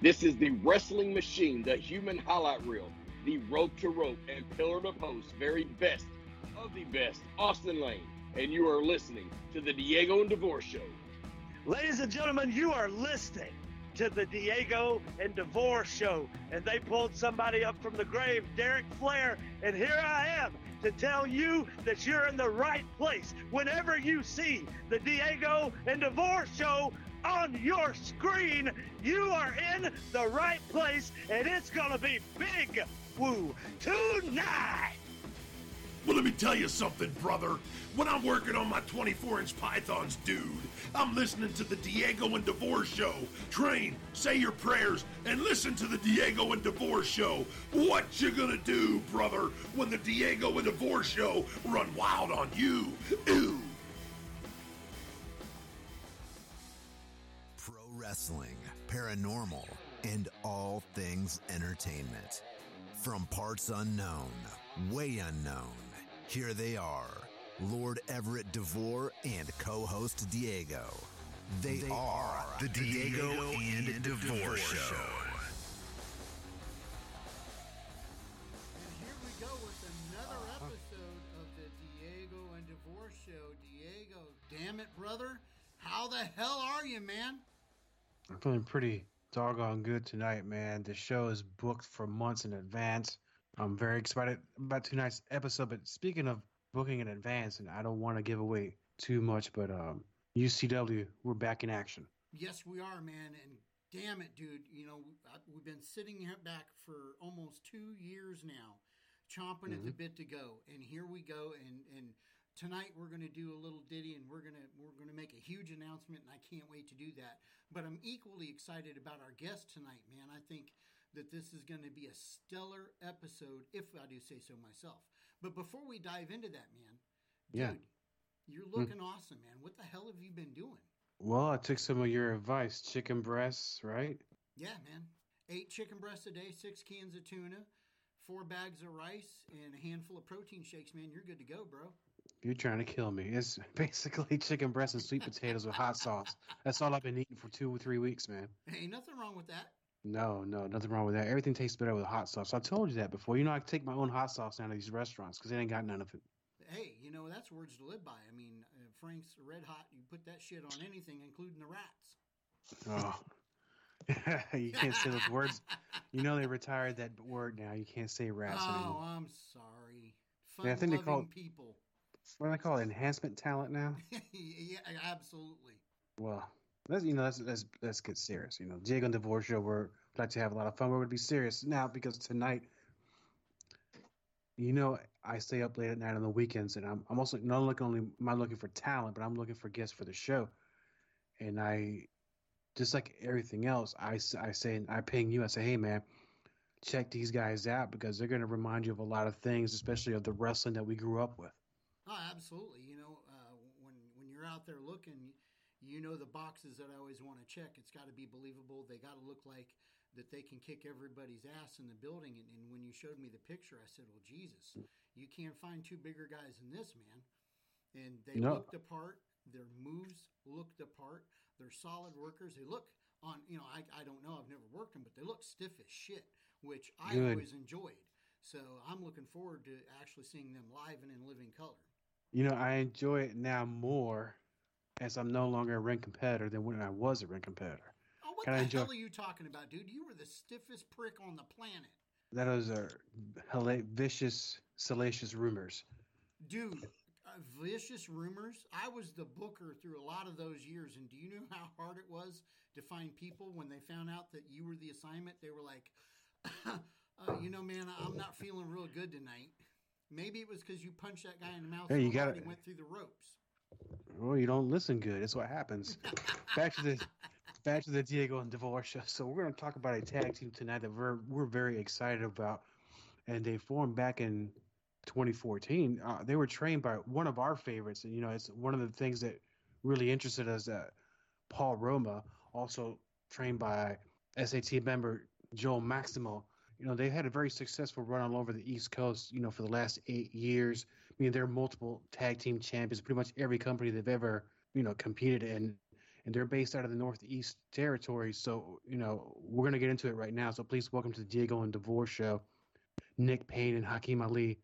This is the wrestling machine, the human highlight reel, the rope to rope and pillar to post, very best of the best, Austin Lane. And you are listening to the Diego and DeVore Show. Ladies and gentlemen, you are listening to the Diego and DeVore Show. And they pulled somebody up from the grave, Derek Flair. And here I am to tell you that you're in the right place whenever you see the Diego and DeVore Show on your screen. You are in the right place, and it's going to be big woo tonight. Well, let me tell you something, brother. When I'm working on my 24 inch pythons, dude, I'm listening to the Diego and DeVore show. Train, say your prayers, and listen to the Diego and DeVore show. What you gonna do, brother, when the Diego and DeVore show run wild on you? Ooh. Wrestling, paranormal, and all things entertainment. From parts unknown, way unknown, here they are Lord Everett DeVore and co host Diego. They, they are the Diego, Diego and, and DeVore, DeVore Show. And here we go with another uh-huh. episode of the Diego and DeVore Show. Diego, damn it, brother. How the hell are you, man? I'm feeling pretty doggone good tonight, man. The show is booked for months in advance. I'm very excited about tonight's episode. But speaking of booking in advance, and I don't want to give away too much, but um, UCW, we're back in action. Yes, we are, man. And damn it, dude. You know, we've been sitting back for almost two years now, chomping mm-hmm. at the mm-hmm. bit to go. And here we go. And, and tonight we're going to do a little ditty and we're going to we're going to make a huge announcement and I can't wait to do that. But I'm equally excited about our guest tonight, man. I think that this is going to be a stellar episode if I do say so myself. But before we dive into that, man, yeah. dude, you're hmm. looking mm. awesome, man. What the hell have you been doing? Well, I took some of your advice. Chicken breasts, right? Yeah, man. Eight chicken breasts a day, six cans of tuna, four bags of rice, and a handful of protein shakes, man. You're good to go, bro. You're trying to kill me. It's basically chicken breast and sweet potatoes with hot sauce. That's all I've been eating for two or three weeks, man. Ain't nothing wrong with that. No, no, nothing wrong with that. Everything tastes better with hot sauce. I told you that before. You know, I take my own hot sauce down to these restaurants because they ain't got none of it. Hey, you know that's words to live by. I mean, uh, Frank's Red Hot. You put that shit on anything, including the rats. Oh, you can't say those words. You know they retired that word now. You can't say rats oh, anymore. I'm sorry. Fun yeah, I think they call people. What do they call it? Enhancement talent now? yeah, absolutely. Well, let's you know let's let's let's get serious. You know, Diego and DeVore show. We're like to have a lot of fun. We're going to be serious now because tonight, you know, I stay up late at night on the weekends, and I'm I'm also not looking only am I looking for talent, but I'm looking for guests for the show. And I, just like everything else, I I say I ping you. I say, hey man, check these guys out because they're going to remind you of a lot of things, especially of the wrestling that we grew up with. Oh, absolutely. You know, uh, when when you're out there looking you know the boxes that I always want to check. It's got to be believable. They got to look like that they can kick everybody's ass in the building. And, and, when you showed me the picture, I said, "Well, Jesus, you can't find two bigger guys than this man." And they no. looked apart. Their moves looked apart. They're solid workers. They look on. You know, I, I don't know. I've never worked them, but they look stiff as shit, which I Good. always enjoyed. So I'm looking forward to actually seeing them live and in living color. You know, I enjoy it now more as I'm no longer a ring competitor than when I was a ring competitor. Oh, what Can the enjoy- hell are you talking about, dude? You were the stiffest prick on the planet. That was a vicious, salacious rumors. Dude, uh, vicious rumors. I was the booker through a lot of those years, and do you know how hard it was to find people when they found out that you were the assignment? They were like, uh, "You know, man, I'm not feeling real good tonight." Maybe it was because you punched that guy in the mouth. Hey, you got it. Went through the ropes. Well, you don't listen good. That's what happens. back to the back to the Diego and DeVore show. So we're going to talk about a tag team tonight that we're we're very excited about, and they formed back in 2014. Uh, they were trained by one of our favorites, and you know it's one of the things that really interested us. That Paul Roma, also trained by SAT member Joel Maximo. You know they've had a very successful run all over the East Coast. You know for the last eight years. I mean, they're multiple tag team champions. Pretty much every company they've ever, you know, competed in and they're based out of the Northeast Territory. So, you know, we're going to get into it right now. So please welcome to the Diego and DeVore show, Nick Payne and Hakim Ali,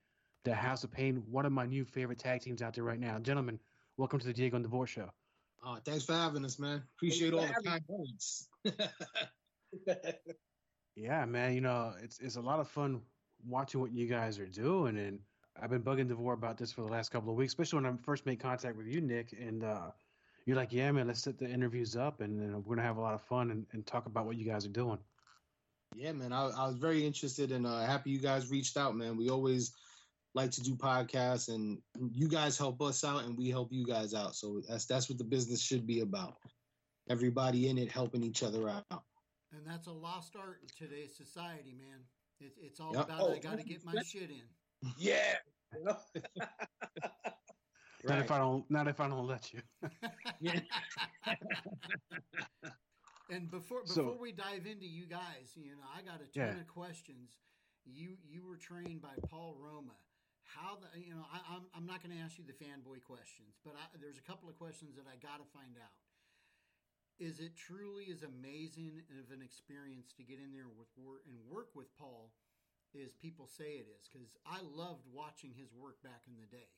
the House of Pain, one of my new favorite tag teams out there right now. Gentlemen, welcome to the Diego and DeVore show. Uh, thanks for having us, man. Appreciate all the kind words. yeah, man. You know, it's it's a lot of fun watching what you guys are doing, and I've been bugging DeVore about this for the last couple of weeks, especially when I first made contact with you, Nick, and uh, you're like, "Yeah, man, let's set the interviews up, and, and we're gonna have a lot of fun and, and, talk about what you guys are doing." Yeah, man, I, I was very interested and uh, happy you guys reached out, man. We always like to do podcasts, and you guys help us out, and we help you guys out. So that's that's what the business should be about. Everybody in it helping each other out. And that's a lost art in today's society, man. It's it's all yep. about oh, I got to get my shit in. Yeah. Not if I don't. Not if I don't let you. yeah. and before before so, we dive into you guys, you know, I got a ton yeah. of questions. You you were trained by Paul Roma. How the you know I, am I'm, I'm not going to ask you the fanboy questions, but I, there's a couple of questions that I got to find out. Is it truly as amazing of an experience to get in there with and work with Paul as people say it is? Because I loved watching his work back in the day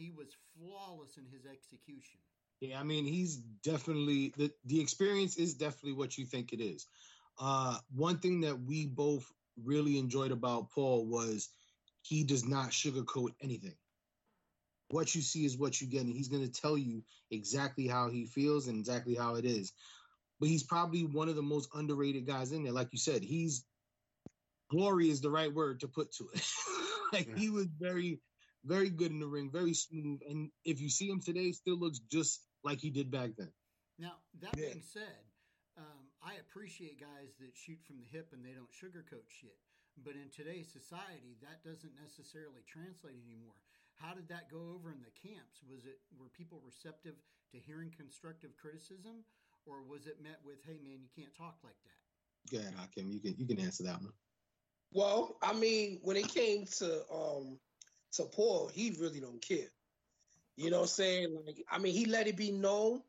he was flawless in his execution. Yeah, I mean, he's definitely the the experience is definitely what you think it is. Uh, one thing that we both really enjoyed about Paul was he does not sugarcoat anything. What you see is what you get, and he's going to tell you exactly how he feels and exactly how it is. But he's probably one of the most underrated guys in there. Like you said, he's glory is the right word to put to it. like yeah. he was very very good in the ring, very smooth. And if you see him today, still looks just like he did back then. Now, that yeah. being said, um, I appreciate guys that shoot from the hip and they don't sugarcoat shit. But in today's society, that doesn't necessarily translate anymore. How did that go over in the camps? Was it were people receptive to hearing constructive criticism, or was it met with, "Hey, man, you can't talk like that"? Go ahead, Hakim. You can you can answer that one. Well, I mean, when it came to um, to Paul, he really don't care. You know what I'm saying? Like, I mean, he let it be known,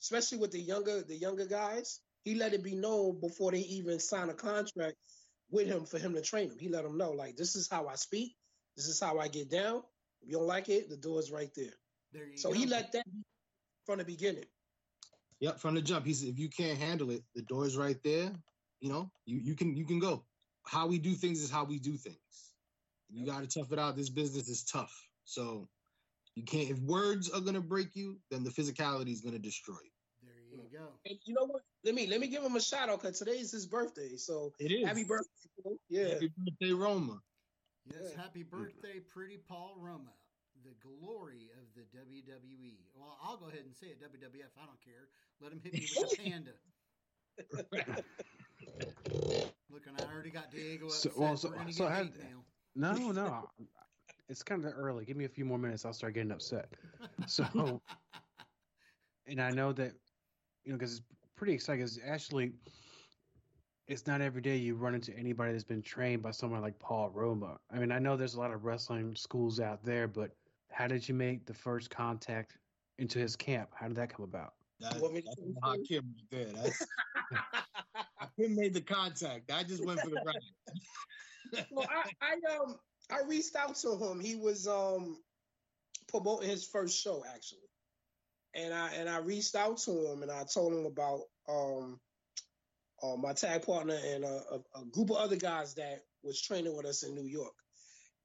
especially with the younger the younger guys. He let it be known before they even sign a contract with him for him to train them. He let them know, like, this is how I speak, this is how I get down. If you don't like it, the door's right there. there so go. he let that from the beginning. Yep, from the jump. He said, if you can't handle it, the door's right there. You know, you, you can you can go. How we do things is how we do things. You got to tough it out. This business is tough. So you can't. If words are gonna break you, then the physicality is gonna destroy you. There you go. And you know what? Let me let me give him a shout out because today's his birthday. So it is. Happy birthday! Yeah. Happy birthday, Roma. Yes, yeah. happy birthday, pretty Paul Roma, the glory of the WWE. Well, I'll go ahead and say it, WWF. I don't care. Let him hit me with a panda. Look, and I already got Diego upset. So, well, so, so had, no, no. it's kind of early. Give me a few more minutes. I'll start getting upset. So, and I know that, you know, because it's pretty exciting. Because actually, it's not every day you run into anybody that's been trained by someone like Paul Roma. I mean, I know there's a lot of wrestling schools out there, but how did you make the first contact into his camp? How did that come about? That's, that's Kim right there. I Kim made the contact. I just went for the ride well, I, I um I reached out to him. He was um promoting his first show actually, and I and I reached out to him and I told him about um uh, my tag partner and a, a, group of other guys that was training with us in New York.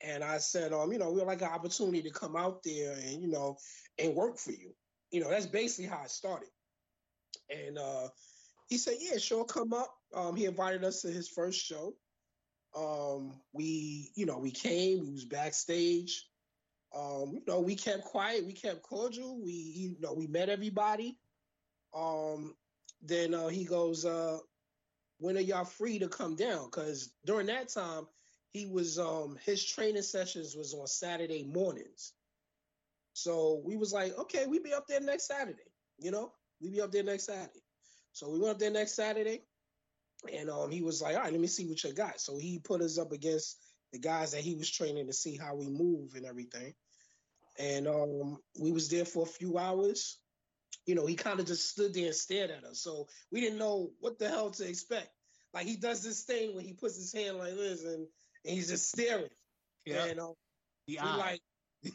And I said, um, you know, we'd like an opportunity to come out there and you know and work for you. You know, that's basically how it started. And uh, he said, yeah, sure, come up. Um, he invited us to his first show. Um, we, you know, we came, we was backstage. Um, you know, we kept quiet, we kept cordial. We, you know, we met everybody. Um, then uh, he goes, uh, when are y'all free to come down? Because during that time, he was um his training sessions was on Saturday mornings. So we was like, okay, we be up there next Saturday. You know, we be up there next Saturday. So we went up there next Saturday. And um, he was like, all right, let me see what you got. So he put us up against the guys that he was training to see how we move and everything. And um, we was there for a few hours. You know, he kind of just stood there and stared at us. So we didn't know what the hell to expect. Like he does this thing when he puts his hand like this and, and he's just staring. Yeah. And um, we like,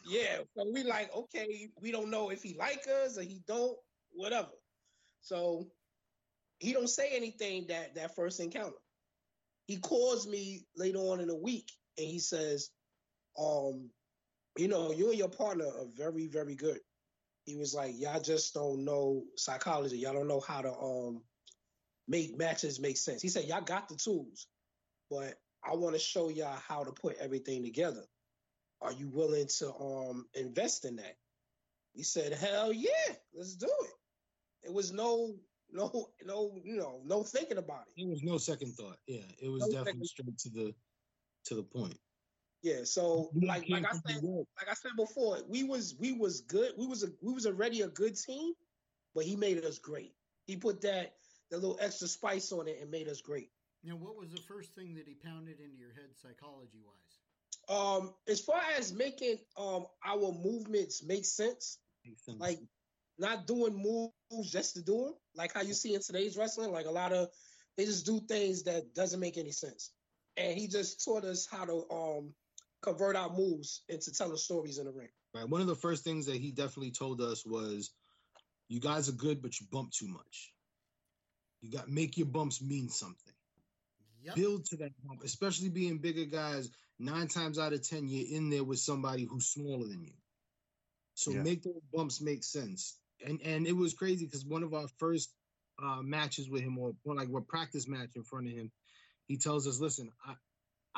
yeah. So we like, okay, we don't know if he like us or he don't, whatever. So he don't say anything that that first encounter. He calls me later on in the week and he says, um, you know, you and your partner are very, very good. He was like, y'all just don't know psychology. Y'all don't know how to um make matches make sense. He said, y'all got the tools, but I want to show y'all how to put everything together. Are you willing to um invest in that? He said, hell yeah, let's do it. It was no, no, no, you know, no thinking about it. There was no second thought. Yeah, it was No definitely second- straight to the to the point. Yeah. So like like I said, like I said before, we was we was good. We was a we was already a good team, but he made us great. He put that the little extra spice on it and made us great. Now, what was the first thing that he pounded into your head psychology wise? Um, as far as making um our movements make sense, Makes sense. like not doing moves just to do them, like how you see in today's wrestling, like a lot of they just do things that doesn't make any sense. And he just taught us how to um convert our moves into telling stories in the ring. Right. One of the first things that he definitely told us was, "You guys are good, but you bump too much. You got make your bumps mean something. Yep. Build to that bump, especially being bigger guys. Nine times out of ten, you're in there with somebody who's smaller than you. So Yeah. make those bumps make sense. And and it was crazy because one of our first uh, matches with him, or, or like a practice match in front of him, he tells us, "Listen, I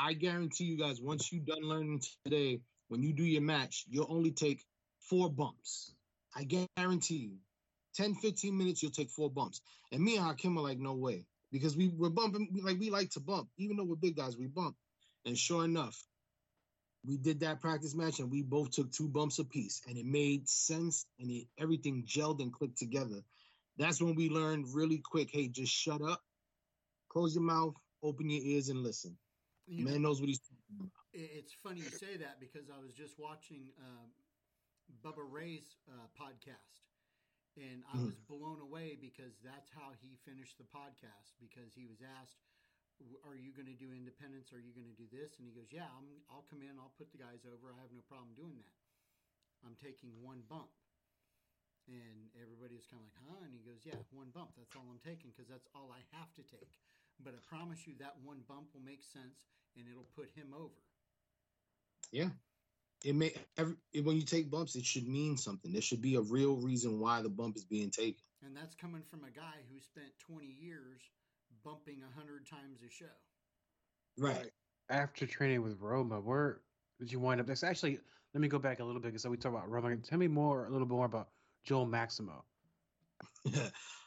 I guarantee you guys, once you're done learning today, when you do your match, you'll only take four bumps. I guarantee you. 10, 15 minutes, you'll take four bumps. And me and Hakim are like, no way. Because we were bumping, we- like we like to bump. Even though we're big guys, we bump. And sure enough, we did that practice match and we both took two bumps apiece. And it made sense and it everything gelled and clicked together. That's when we learned really quick, hey, just shut up, close your mouth, open your ears, and listen. You know, Man knows what he's it's funny you say that because I was just watching um, Bubba Ray's uh, podcast, and I Mhm. was blown away because that's how he finished the podcast. Because he was asked, "Are you going to do independence? Are you going to do this?" And he goes, "Yeah, I'm, I'll come in. I'll put the guys over. I have no problem doing that. I'm taking one bump." And everybody was kind of like, "Huh?" And he goes, "Yeah, one bump. That's all I'm taking because that's all I have to take." But I promise you that one bump will make sense and it'll put him over. Yeah. It may every when you take bumps, it should mean something. There should be a real reason why the bump is being taken. And that's coming from a guy who spent 20 years bumping 100 times a show. Right. After training with Roma, where did you wind up? That's actually. Let me go back a little bit because we talk about Roma. Tell me more, a little more about Joel Maximo.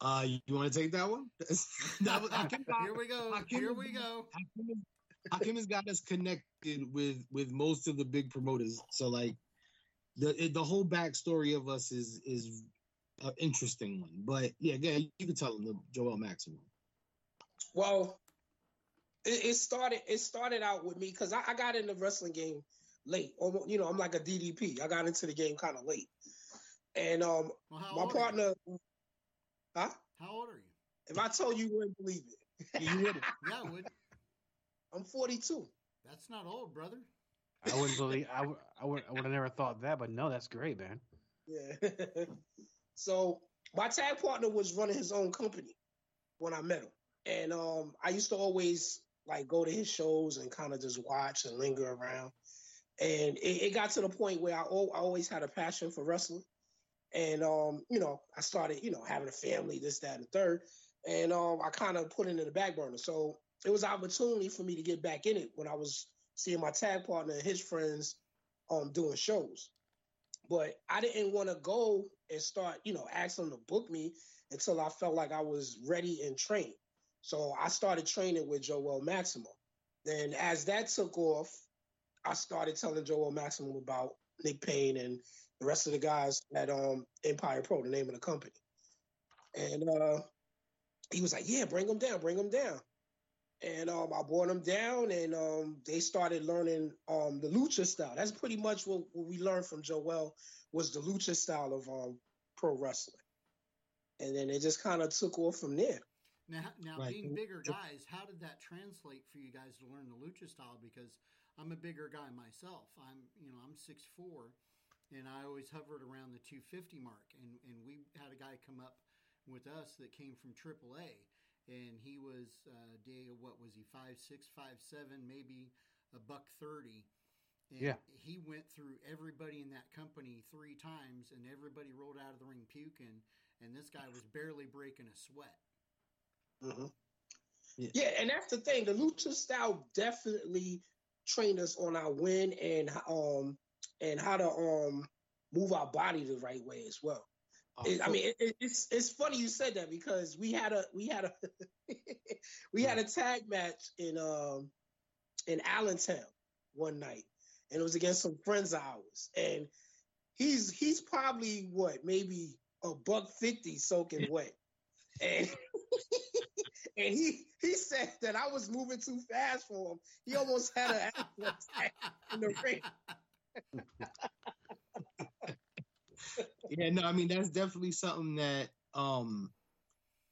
uh you want to take that one? that was, Hakim, got, Here we go. Hakim Here is- we go. Hakim, Hakim has got us connected with with most of the big promoters. So like the the whole backstory of us is is an interesting one. But yeah, yeah, you can tell them the Joel Maximo. Well, it, it started. It started out with me because I, I got in the wrestling game late. Almost, you know, I'm like a DDP. I got into the game kind of late, and um, Well, my partner. you? Huh? How old are you? If I told you, you wouldn't believe it. You wouldn't. Yeah, I would. I'm 42. That's not old, brother. I wouldn't believe. I would. I would. I would have never thought that, but no, that's great, man. Yeah. so my tag partner was running his own company when I met him, and um, I used to always like go to his shows and kind of just watch and linger around. And it, it got to the point where I, al- I always had a passion for wrestling, and um, you know, I started you know having a family, this, that, and the third, and um, I kind of put it in the back burner. So it was opportunity for me to get back in it when I was seeing my tag partner and his friends um doing shows but I didn't want to go and start, you know, asking them to book me until I felt like I was ready and trained. So I started training with Joel Maximo. Then as that took off, I started telling Joel Maximo about Nick Payne and the rest of the guys at um, Empire Pro, the name of the company. And uh, he was like, "Yeah, bring them down, bring them down." And um, I brought them down, and um, they started learning um, the lucha style. That's pretty much what, what we learned from Joel was the lucha style of um, pro wrestling. and then it just kind of took off from there. Now, now Right. being bigger guys, how did that translate for you guys to learn the lucha style? Because I'm a bigger guy myself. I'm, you know, I'm 6'4", and I always hovered around the 250 mark. And and we had a guy come up with us that came from AAA, and he was uh, Diego. What was he? Five six, five seven, maybe a buck thirty. And Yeah. he went through everybody in that company three times, and everybody rolled out of the ring puking, and this guy was barely breaking a sweat. Mhm. Yeah. Yeah, and that's the thing. The lucha style definitely trained us on our win and um and how to um move our body the right way as well. Uh, It- I mean, it, it- it's it's funny you said that because we had a we had a we had a tag match in um in Allentown one night, and it was against some friends of ours, and he's he's probably what maybe a buck fifty soaking wet, and and he he said that I was moving too fast for him. He almost had an attack in the ring. yeah, no, I mean that's definitely something that, um,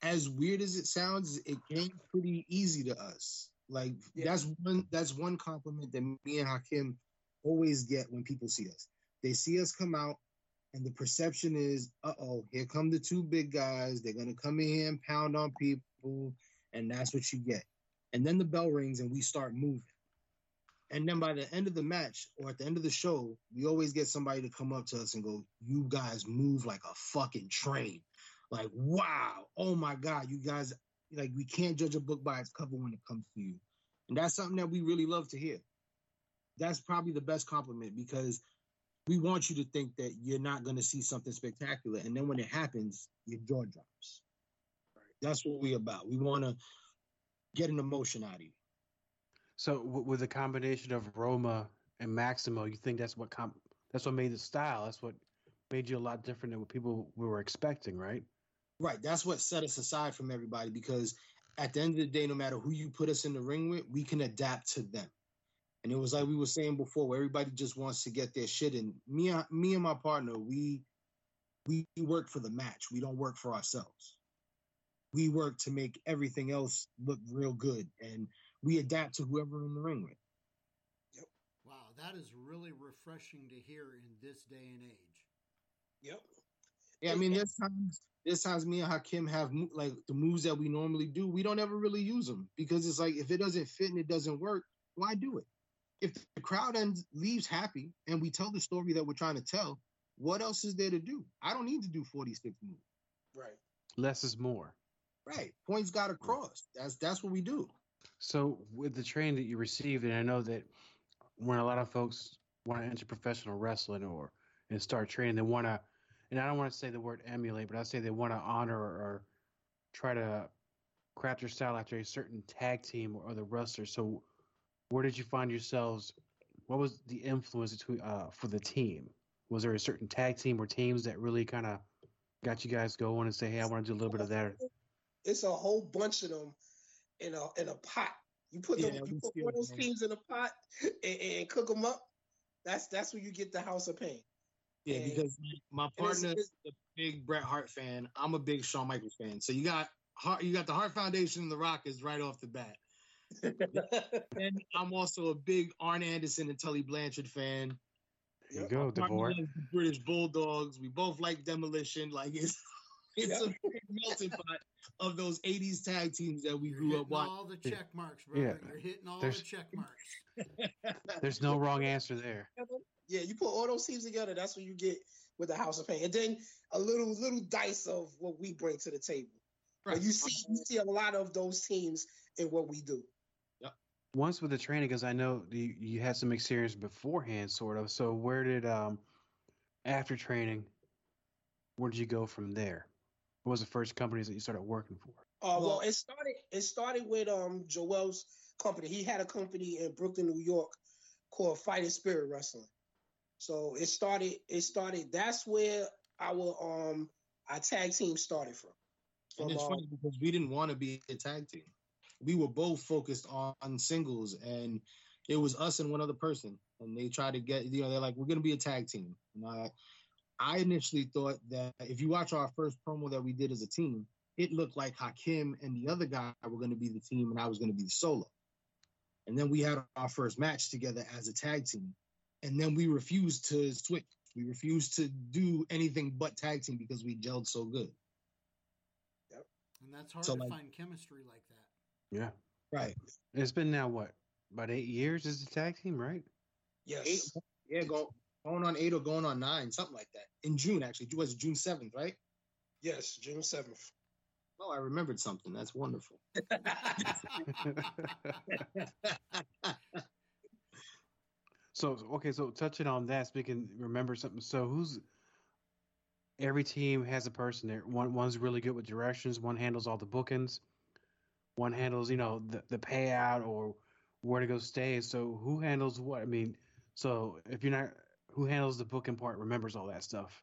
as weird as it sounds, it came pretty easy to us. Like Yeah. that's one that's one compliment that me and Hakim always get when people see us. They see us come out, and the perception is, uh oh, here come the two big guys. They're gonna come in here and pound on people, and that's what you get. And then the bell rings, and we start moving. And then by the end of the match or at the end of the show, we always get somebody to come up to us and go, You guys move like a fucking train. Like, wow. Oh my God. You guys, like, we can't judge a book by its cover when it comes to you. And that's something that we really love to hear. That's probably the best compliment because we want you to think that you're not going to see something spectacular. And then when it happens, your jaw drops. That's what we're about. We want to get an emotion out of you. So w- with the combination of Roma and Maximo, you think that's what that's what made the style. That's what made you a lot different than what people were expecting, right? Right. That's what set us aside from everybody because at the end of the day, no matter who you put us in the ring with, we can adapt to them. And it was like we were saying before, where everybody just wants to get their shit in. Me, and- me and my partner, we we work for the match. We don't work for ourselves. We work to make everything else look real good, and we adapt to whoever we're in the ring with. Yep. Wow, that is really refreshing to hear in this day and age. Yep. Yeah, I mean, there's times there's times me and Hakim have like the moves that we normally do. We don't ever really use them because it's like if it doesn't fit and it doesn't work, why do it? If the crowd ends leaves happy and we tell the story that we're trying to tell, what else is there to do? I don't need to do 46 moves. Right. Less is more. Right. Points got across. That's that's what we do. So with the training that you received, and I know that when a lot of folks want to enter professional wrestling or and start training, they want to, and I don't want to say the word emulate, but I say they want to honor or, try to craft their style after a certain tag team or other wrestler. So where did you find yourselves? What was the influence between uh, for the team? Was there a certain tag team or teams that really kind of got you guys going and say, "Hey, I want to do a little bit of that"? It's a whole bunch of them in a in a pot. You put them, Yeah, you put one of those teams in a pot and, and cook them up. That's that's where you get the House of Pain. Yeah, And- because my and partner is a big Bret Hart fan. I'm a big Shawn Michaels fan. So you got Hart, you got the Hart Foundation and the Rockers right off the bat. And I'm also a big Arn Anderson and Tully Blanchard fan. There you go, Partner Devore. British Bulldogs. We both like Demolition. Like it's it's a big melting pot of those '80s tag teams that we You're grew up hitting watching. all the check marks, brother. Yeah. You're hitting all There's- the check marks. There's no wrong answer there. yeah, you put all those teams together. That's what you get with the House of Pain, and then a little little dice of what we bring to the table. But you see, you see a lot of those teams in what we do. once with the training because i know you, you had some experience beforehand sort of so where did um after training where did you go from there what was the first companies that you started working for Uh, well, Well- it started. It started with um Joel's company. He had a company in Brooklyn, New York, called Fighting Spirit Wrestling. So it started. It started. That's where our um our tag team started from. And it's um, funny because we didn't want to be a tag team. We were both focused on, on singles, and it was us and one other person. And they tried to get, you know, they're like, "We're gonna be a tag team." And I, I initially thought that if you watch our first promo that we did as a team, it looked like Hakim and the other guy were going to be the team, and I was going to be the solo. And then we had our first match together as a tag team, and then we refused to switch. We refused to do anything but tag team because we gelled so good. Yep. And that's hard So, to like- find chemistry like that. Yeah. Right. It's been now what? About eight years as a tag team, right? Yes. Eight, yeah, go, going on eight or going on nine, something like that. In June, actually. It was June 7th, right? Yes, June 7th. Oh, I remembered something. That's wonderful. so okay, so touching on that, speaking, remember something. So who's every team has a person there. One one's really good with directions. One handles all the bookings. One handles, you know, the the payout or where to go stay. So who handles what? I mean, so if you're not, who handles the booking part remembers all that stuff.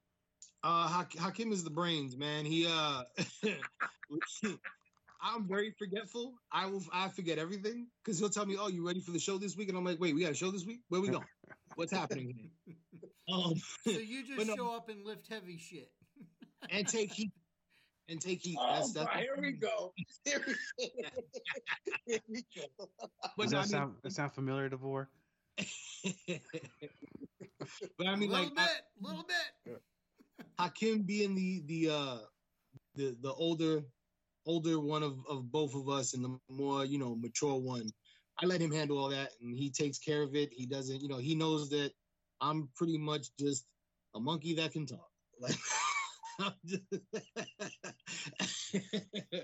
Uh, Hak- Hakim is the brains, man. He uh, I'm very forgetful. I will I forget everything because he'll tell me, "Oh, you ready for the show this week?" And I'm like, "Wait, we got a show this week? Where we going? What's happening?" Um, So you just But no- show up and lift heavy shit. and take heat and take heat. Oh, That's, that's here we go. Here we go. Here we go. Does that I mean- sound that sound familiar, Devore? but I mean, little like bit, I- little bit. Hakim being the the uh the the older older one of of both of us and the more you know mature one i let him handle all that and he takes care of it. He doesn't you know he knows that i'm pretty much just a monkey that can talk. Like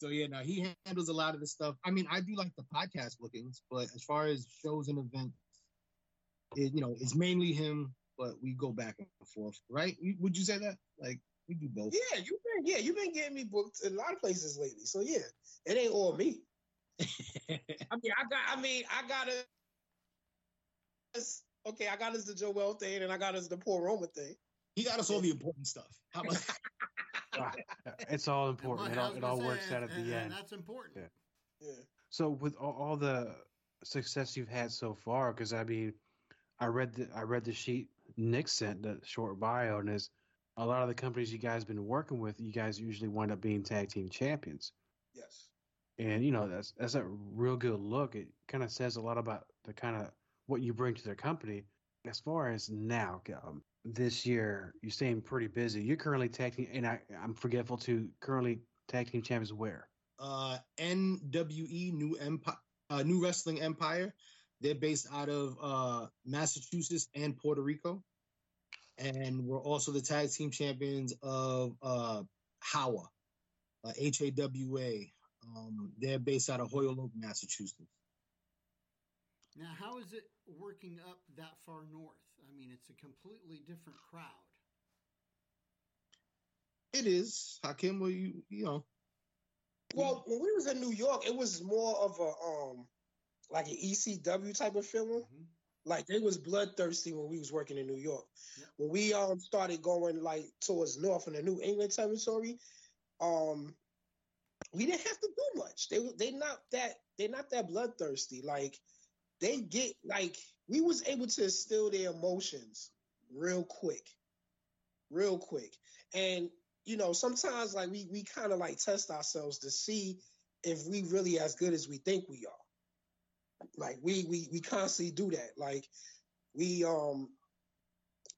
so yeah now he handles a lot of the stuff. I mean i do like the podcast bookings but as far as shows and events it, you know it's mainly him but we go back and forth right would you say that like we do both Yeah, you've been yeah, you've been getting me booked in a lot of places lately. So yeah, it ain't all me. I mean, I got I mean, I got us okay, I got us the Joel thing and I got us the Paul Roma thing. he got us all the important stuff how about it's all important. It all, it all say, works out at and- the and end. That's important. Yeah. Yeah. So with all, all the success you've had so far, because I mean, I read the I read the sheet Nick sent the short bio, and is a lot of the companies you guys been working with, you guys usually wind up being tag team champions, Yes. and you know that's that's a real good look. It kind of says a lot about the kind of what you bring to their company. As far as now, um, this year you're staying pretty busy. You're currently tag team, and I, I'm forgetful to currently tag team champions where. uh nwe new empire uh, new wrestling empire they're based out of uh massachusetts and puerto rico. And we're also the tag team champions of uh hawa uh, h-a-w-a um they're based out of Holyoke massachusetts. Now, how is it working up that far north? I mean, it's a completely different crowd. it is. Hakim well you you know? Well, when we was in New York, it was more of a um like an ECW type of feeling. Mhm. Like they was bloodthirsty when we was working in New York. When we um started going like towards north in the New England territory, um we didn't have to do much. They they not that they not that bloodthirsty. Like they get like we was able to instill their emotions real quick. Real quick. And you know, sometimes like we we kind of like test ourselves to see if we really as good as we think we are. Like we we we constantly do that. Like we um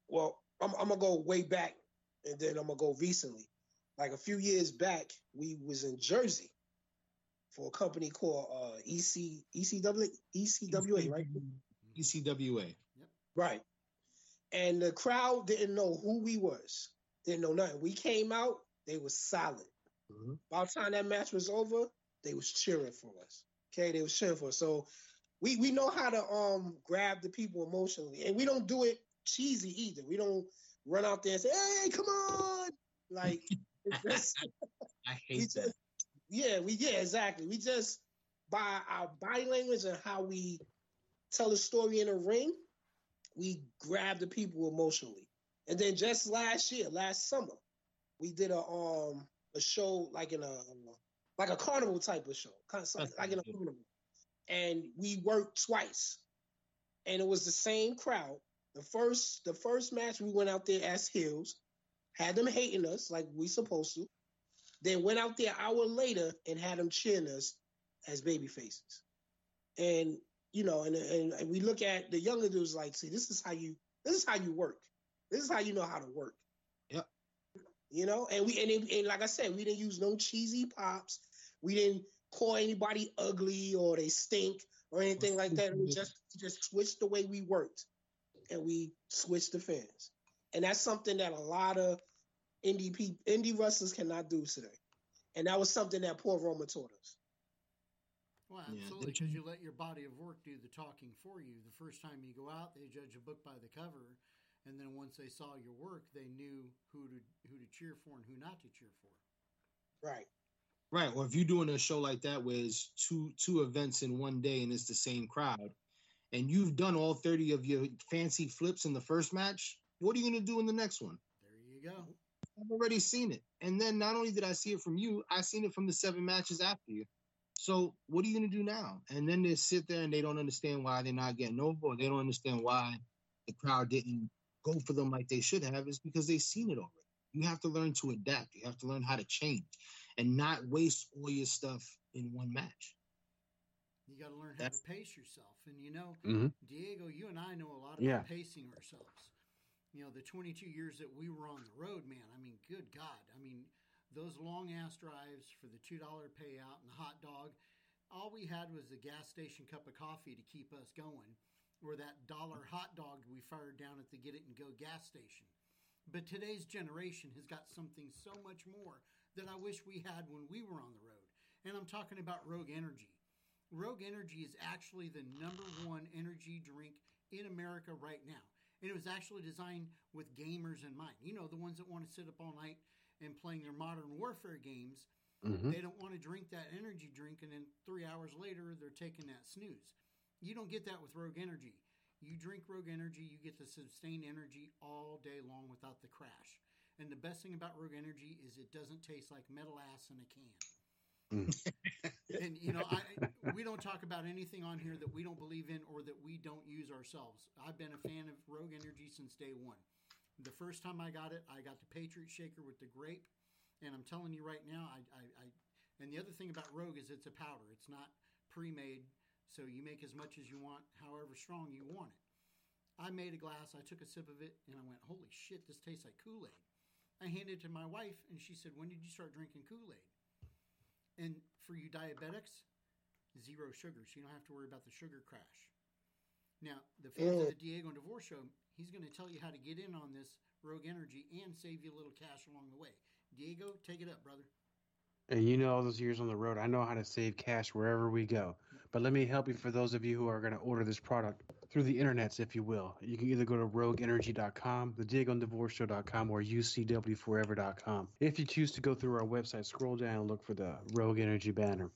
well, I'm I'm gonna go way back and then I'm gonna go recently. Like a few years back, we was in Jersey for a company called uh EC ECW ECWA, right? ecwa Yep. Right. And the crowd didn't know who we was. Didn't know nothing. We came out, they was silent. Mhm. By the time that match was over, they was cheering for us. Okay, they was cheering for us. So we we know how to um grab the people emotionally, and we don't do it cheesy either. We don't run out there and say, "Hey, come on!" Like just, i hate that just yeah, we yeah exactly. We just by our body language and how we tell a story in a ring, we grab the people emotionally. And then just last year, last summer, we did a um a show like in a like a carnival type of show, kind of like in a carnival, and we worked twice, and it was the same crowd, The first the first match we went out there as heels, had them hating us like we supposed to. Then went out there an hour later and had them cheering us as baby faces. And you know, and, and we look at the younger dudes like, see, this is how you this is how you work. This is how you know how to work. Yep. You know, and we and, it, and like I said, we didn't use no cheesy pops. We didn't call anybody ugly or they stink or anything like that. We just just switched the way we worked, and we switched the fans. And that's something that a lot of indie people, indie wrestlers cannot do today. And that was something that Paul Roma taught us. Well, absolutely, because you let your body of work do the talking for you. The first time you go out, they judge a book by the cover, and then once they saw your work, they knew who to who to cheer for and who not to cheer for. Right. Right. Or if you're doing a show like that where it's two two events in one day and it's the same crowd, and you've done all 30 of your fancy flips in the first match, what are you gonna do in the next one? There you go. I've already seen it. And then not only did I see it from you, I seen it from the seven matches after you. So what are you gonna do now? And then they sit there and they don't understand why they're not getting over, or they don't understand why the crowd didn't go for them like they should have, is because they've seen it already. You have to learn to adapt. You have to learn how to change and not waste all your stuff in one match. You got to learn how That's, to pace yourself. And you know, mm-hmm. Diego, you and I know a lot about yeah. pacing ourselves. You know, the 22 years that we were on the road, man, I mean, good God. I mean, those long ass drives for the $2 payout and the hot dog, all we had was the gas station cup of coffee to keep us going, or that dollar hot dog we fired down at the Get It and Go gas station. But today's generation has got something so much more that I wish we had when we were on the road. And I'm talking about Rogue Energy. Rogue Energy is actually the number one energy drink in America right now. And it was actually designed with gamers in mind. You know, the ones that want to sit up all night and playing their modern warfare games. Mm-hmm. They don't want to drink that energy drink, and then three hours later, they're taking that snooze. You don't get that with Rogue Energy. You drink Rogue Energy, you get the sustained energy all day long without the crash. And the best thing about Rogue Energy is it doesn't taste like metal ass in a can. Mm. and you know, I, we don't talk about anything on here that we don't believe in or that we don't use ourselves. I've been a fan of Rogue Energy since day one. The first time I got it, I got the Patriot Shaker with the grape, and I'm telling you right now, I, I, I and the other thing about Rogue is it's a powder. It's not pre-made, so you make as much as you want, however strong you want it. I made a glass, I took a sip of it, and I went, "Holy shit, this tastes like Kool Aid." I handed it to my wife, and she said, When did you start drinking Kool Aid? And for you diabetics, zero sugar, so you don't have to worry about the sugar crash. Now, the fans of the Diego and DeVore Show, he's going to tell you how to get in on this Rogue Energy and save you a little cash along the way. Diego, take it up, brother. And you know, all those years on the road, I know how to save cash wherever we go. Mm-hmm. But let me help you for those of you who are going to order this product through the internets, if you will. You can either go to rogueenergy.com, the diagondivorceshow.com, or ucwforever.com. If you choose to go through our website, scroll down and look for the Rogue Energy banner.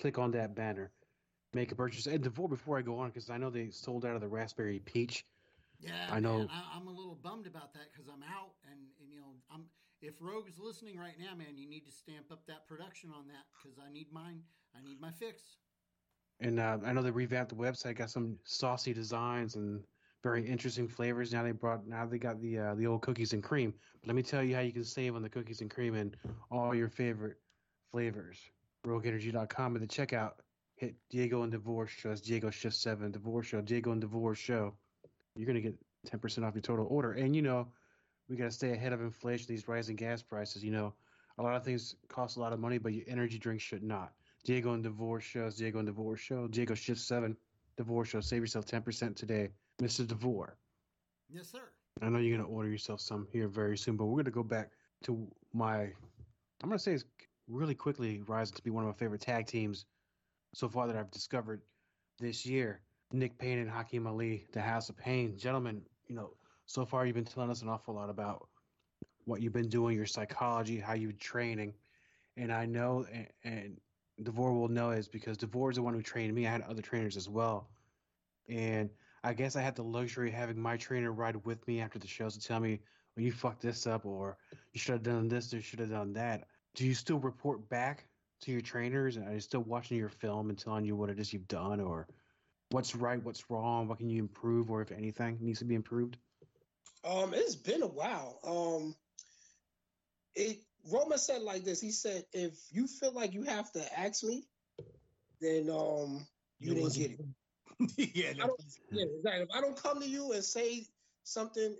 Click on that banner, make a purchase. And before, before I go on, because I know they sold out of the Raspberry Peach. Yeah, I know. Man, I, am a little bummed about that because I'm out, and, and you know, I'm if Rogue is listening right now, man, you need to stamp up that production on that because I need mine. I need my fix. And uh, I know they revamped the website, got some saucy designs and very interesting flavors. Now they brought, now they got the uh, the old cookies and cream. But let me tell you how you can save on the cookies and cream and all your favorite flavors. RogueEnergy.com at the checkout. Hit Diego and DeVore Show. That's Diego Shift Seven DeVore Show. Diego and DeVore Show. You're gonna get ten percent off your total order. And you know, we gotta stay ahead of inflation. These rising gas prices. You know, a lot of things cost a lot of money, but your energy drinks should not. Diego and DeVore shows. Diego and DeVore show. Diego shift seven. DeVore show. Save yourself ten percent today, Mr. Devore. Yes, sir. I know you're gonna order yourself some here very soon, but we're gonna go back to my. I'm gonna say it's really quickly rising to be one of my favorite tag teams so far that I've discovered this year. Nick Payne and Hakim Ali, the House of Pain, gentlemen. You know, so far you've been telling us an awful lot about what you've been doing, your psychology, how you're training, and I know and, and Devore will know is because Devore is the one who trained me. I had other trainers as well. And I guess I had the luxury of having my trainer ride with me after the shows to tell me, well, you fucked this up, or you should have done this, or you should have done that. Do you still report back to your trainers? And are you still watching your film and telling you what it is you've done? Or what's right, what's wrong, what can you improve, or if anything needs to be improved? Um, it's been a while. Um, it Roma said like this. He said, "If you feel like you have to ask me, then um, you didn't get it. yeah, I don't, yeah, exactly. If I don't come to you and say something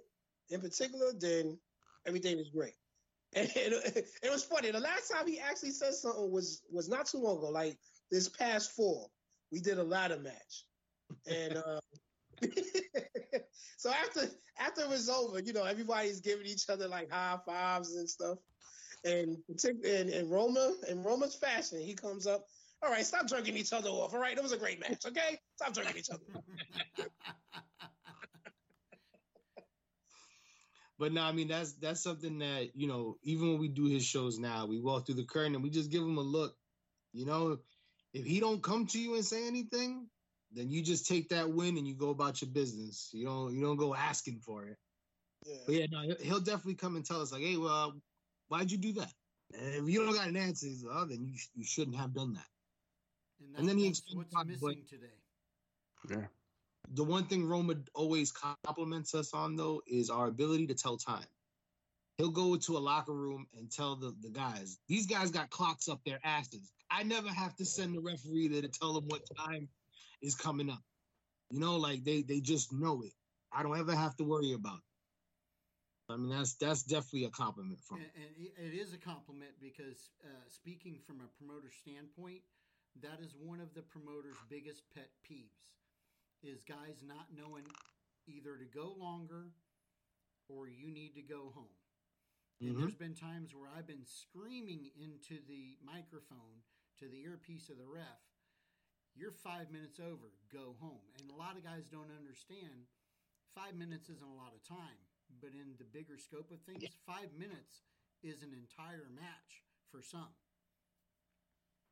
in particular, then everything is great." And it, it was funny. The last time he actually said something was was not too long ago. Like this past fall, we did a ladder match, and uh, so after after it was over, you know, everybody's giving each other like high fives and stuff. And and in Roma, in Roma's fashion, he comes up. All right, stop jerking each other off. All right, it was a great match. Okay, stop jerking each other. But no, I mean that's that's something that you know. Even when we do his shows now, we walk through the curtain and we just give him a look. You know, if he don't come to you and say anything, then you just take that win and you go about your business. You don't you don't go asking for it. Yeah. But yeah, no, he'll definitely come and tell us like, hey, well, why'd you do that? And if you don't got an answer, he's oh, then you sh- you shouldn't have done that. And, And then he that's explained what's why, but- missing today. Yeah. The one thing Roma always compliments us on though is our ability to tell time. He'll go into a locker room and tell the, the guys, these guys got clocks up their asses. I never have to send the referee there to tell them what time is coming up. You know, like they they just know it. I don't ever have to worry about it. I mean, that's that's definitely a compliment from And, and it- is a compliment because uh, speaking from a promoter standpoint, that is one of the promoter's biggest pet peeves is guys not knowing either to go longer or you need to go home. And Mhm. there's been times where I've been screaming into the microphone to the earpiece of the ref, you're five minutes over, go home. And a lot of guys don't understand five minutes isn't a lot of time, but in the bigger scope of things, five minutes is an entire match for some.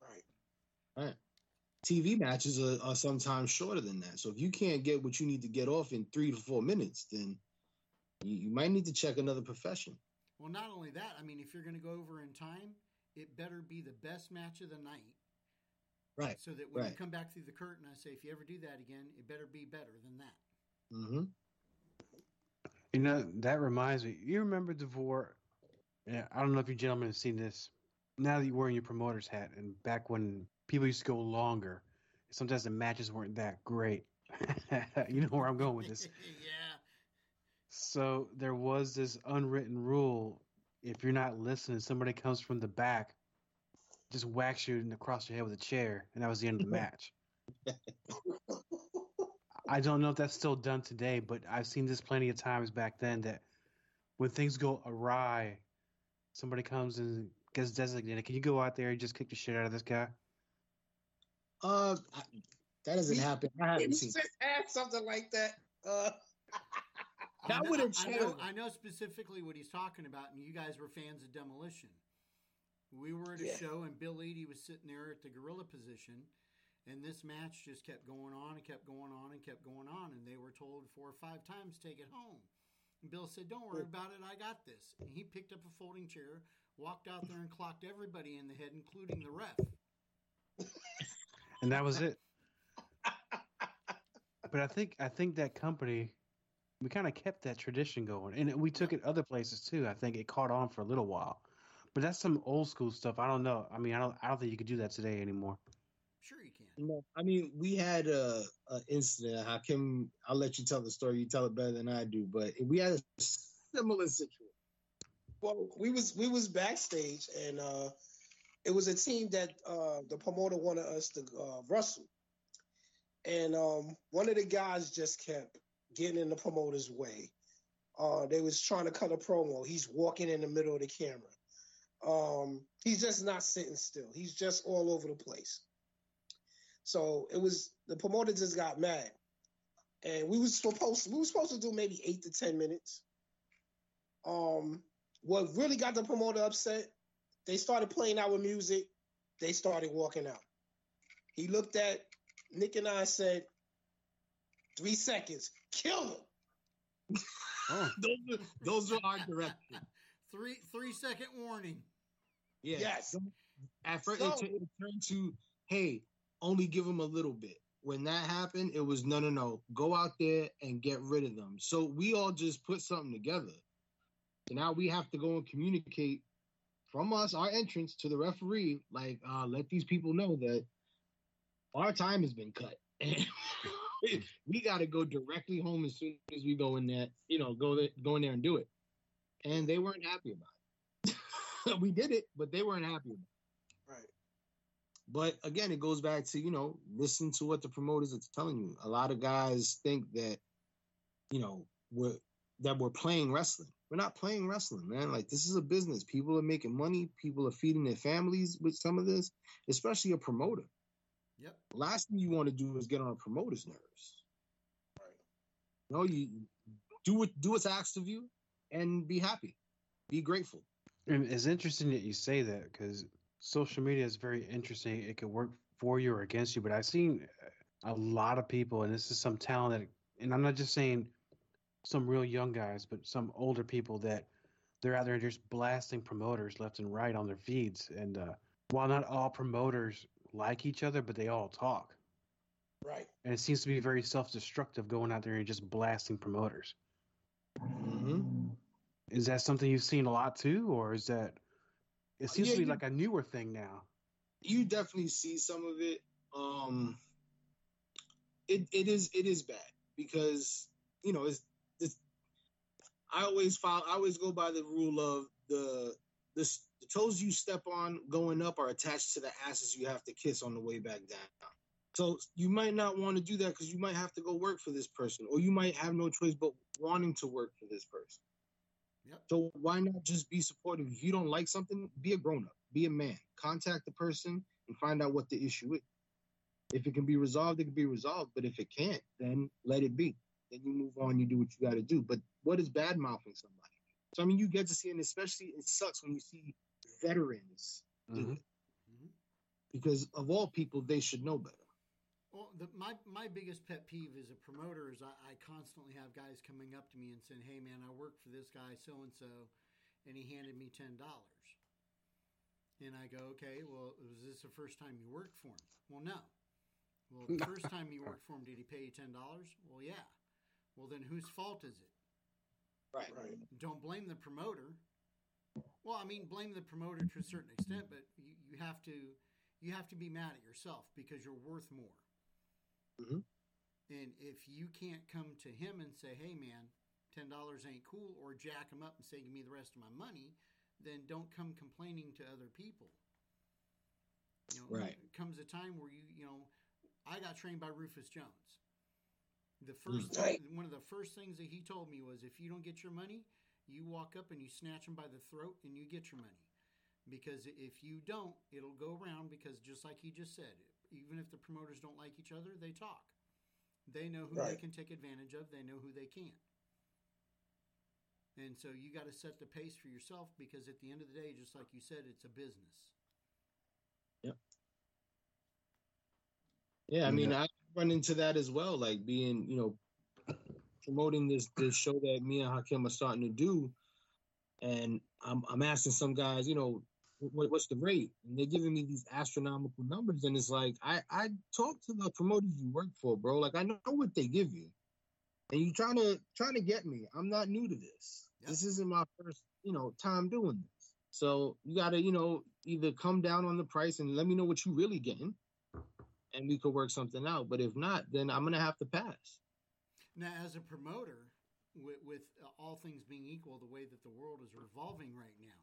Right. Right. TV matches are, are sometimes shorter than that. So if you can't get what you need to get off in three to four minutes, then you, you might need to check another profession. Well, not only that, I mean, if you're going to go over in time, it better be the best match of the night. Right. So that when you come back through the curtain, I say, if you ever do that again, it better be better than that. Mm-hmm. You know, that reminds me. You remember DeVore? Yeah, I don't know if you gentlemen have seen this. Now that you're wearing your promoter's hat, and back when people used to go longer, sometimes the matches weren't that great. you know where I'm going with this. yeah. So there was this unwritten rule: if you're not listening, somebody comes from the back, just whacks you across your head with a chair, and that was the end of the match. I don't know if that's still done today, but I've seen this plenty of times back then that when things go awry, somebody comes and gets designated. Can you go out there and just kick the shit out of this guy? Uh, that doesn't We- happen. I He haven't just seen. had something like that. Uh, That know- would've I know. I know specifically what he's talking about, and you guys were fans of Demolition. We were at a Yeah. show, and Bill Eadie was sitting there at the gorilla position, and this match just kept going on and kept going on and kept going on, and they were told four or five times, take it home. And Bill said, don't worry about it, I got this. And he picked up a folding chair, walked out there, and clocked everybody in the head, including the ref. And that was it. but I think I think that company we kind of kept that tradition going, and we took it other places too. I think it caught on for a little while, but that's some old school stuff. I don't know. I mean, I don't. I don't think you could do that today anymore. Can. No, I mean, we had a, a incident. Hakim, I'll let you tell the story. You tell it better than I do, but we had a similar situation. well, we was we was backstage, and uh, it was a team that uh, the promoter wanted us to uh, wrestle, and um, one of the guys just kept getting in the promoter's way. Uh, they was trying to cut a promo. He's walking in the middle of the camera. Um, he's just not sitting still. He's just all over the place. So it was the promoter just got mad, and we was supposed we were supposed to do maybe eight to ten minutes. Um, what really got the promoter upset? They started playing our music. They started walking out. He looked at Nick and I and said, three seconds, kill him. Oh, Those are, those are our directions. Three three second warning. Yeah. Yes. At first, So- it, t- it turned to, hey, only give them a little bit. when that happened, it was no, no, no. Go out there and get rid of them. So we all just put something together. So now we have to go and communicate from us, our entrance to the referee, like uh, let these people know that our time has been cut. We got to go directly home as soon as we go in there, you know, go there, go in there and do it. And they weren't happy about it. we did it, but they weren't happy about it. Right. But again, it goes back to, you know, listen to what the promoters are telling you. A lot of guys think that, you know, we're that we're playing wrestling. We're not playing wrestling, man. Like this is a business. People are making money. People are feeding their families with some of this, especially a promoter. Yep. Last thing you want to do is get on a promoter's nerves. Right. No, you do what do what's asked of you, and be happy, be grateful. And it's interesting that you say that because social media is very interesting. It could work for you or against you. But I've seen a lot of people, and this is some talent that, and I'm not just saying some real young guys, but some older people that they're out there just blasting promoters left and right on their feeds. And uh, while not all promoters like each other, but they all talk. Right. And it seems to be very self destructive going out there and just blasting promoters. Mm-hmm. Is that something you've seen a lot too, or is that it seems Yeah, to be you- like a newer thing now? You definitely see some of it. Um, it it is it is bad because you know it's it's. I always follow. I always go by the rule of the the, the toes you step on going up are attached to the asses you have to kiss on the way back down. So you might not want to do that because you might have to go work for this person, or you might have no choice but wanting to work for this person. Yep. So why not just be supportive? If you don't like something, be a grown up, be a man, contact the person and find out what the issue is. If it can be resolved, it can be resolved. But if it can't, then let it be. Then you move on, you do what you got to do. But what is bad mouthing somebody? So I mean, you get to see, and especially it sucks when you see veterans do Mhm. it because of all people, they should know better. Well, the, my my biggest pet peeve as a promoter is I, I constantly have guys coming up to me and saying, "Hey, man, I work for this guy so and so, and he handed me ten dollars." And I go, "Okay, well, was this the first time you worked for him?" Well, no. Well, the first time you worked for him, did he pay you ten dollars? Well, yeah. Well, then whose fault is it? Right. Right. Don't blame the promoter. Well, I mean, blame the promoter to a certain extent, but you, you have to you have to be mad at yourself because you're worth more. Mhm. And if you can't come to him and say, "Hey, man, ten dollars ain't cool," or jack him up and say, "Give me the rest of my money," then don't come complaining to other people. You know, Right. comes a time where you you know, I got trained by Rufus Jones. The first Right. one of the first things that he told me was, if you don't get your money, you walk up and you snatch them by the throat and you get your money. Because if you don't, it'll go around. Because just like he just said, even if the promoters don't like each other, they talk. They know who they can take advantage of. They know who they can't. And so you got to set the pace for yourself because at the end of the day, just like you said, it's a business. Yep. Yeah, I mean, I run into that as well, like being, you know, promoting this this show that me and Hakim are starting to do, and I'm I'm asking some guys, you know, what, what's the rate, and they're giving me these astronomical numbers, and it's like I I talk to the promoters you work for, bro. Like I know what they give you, and you trying to trying to get me. I'm not new to this. This isn't my first, you know, time doing this. So you got to, you know, either come down on the price and let me know what you really getting and we could work something out. But if not, then I'm gonna have to pass. Now, as a promoter, with, with uh, all things being equal, the way that the world is revolving right now,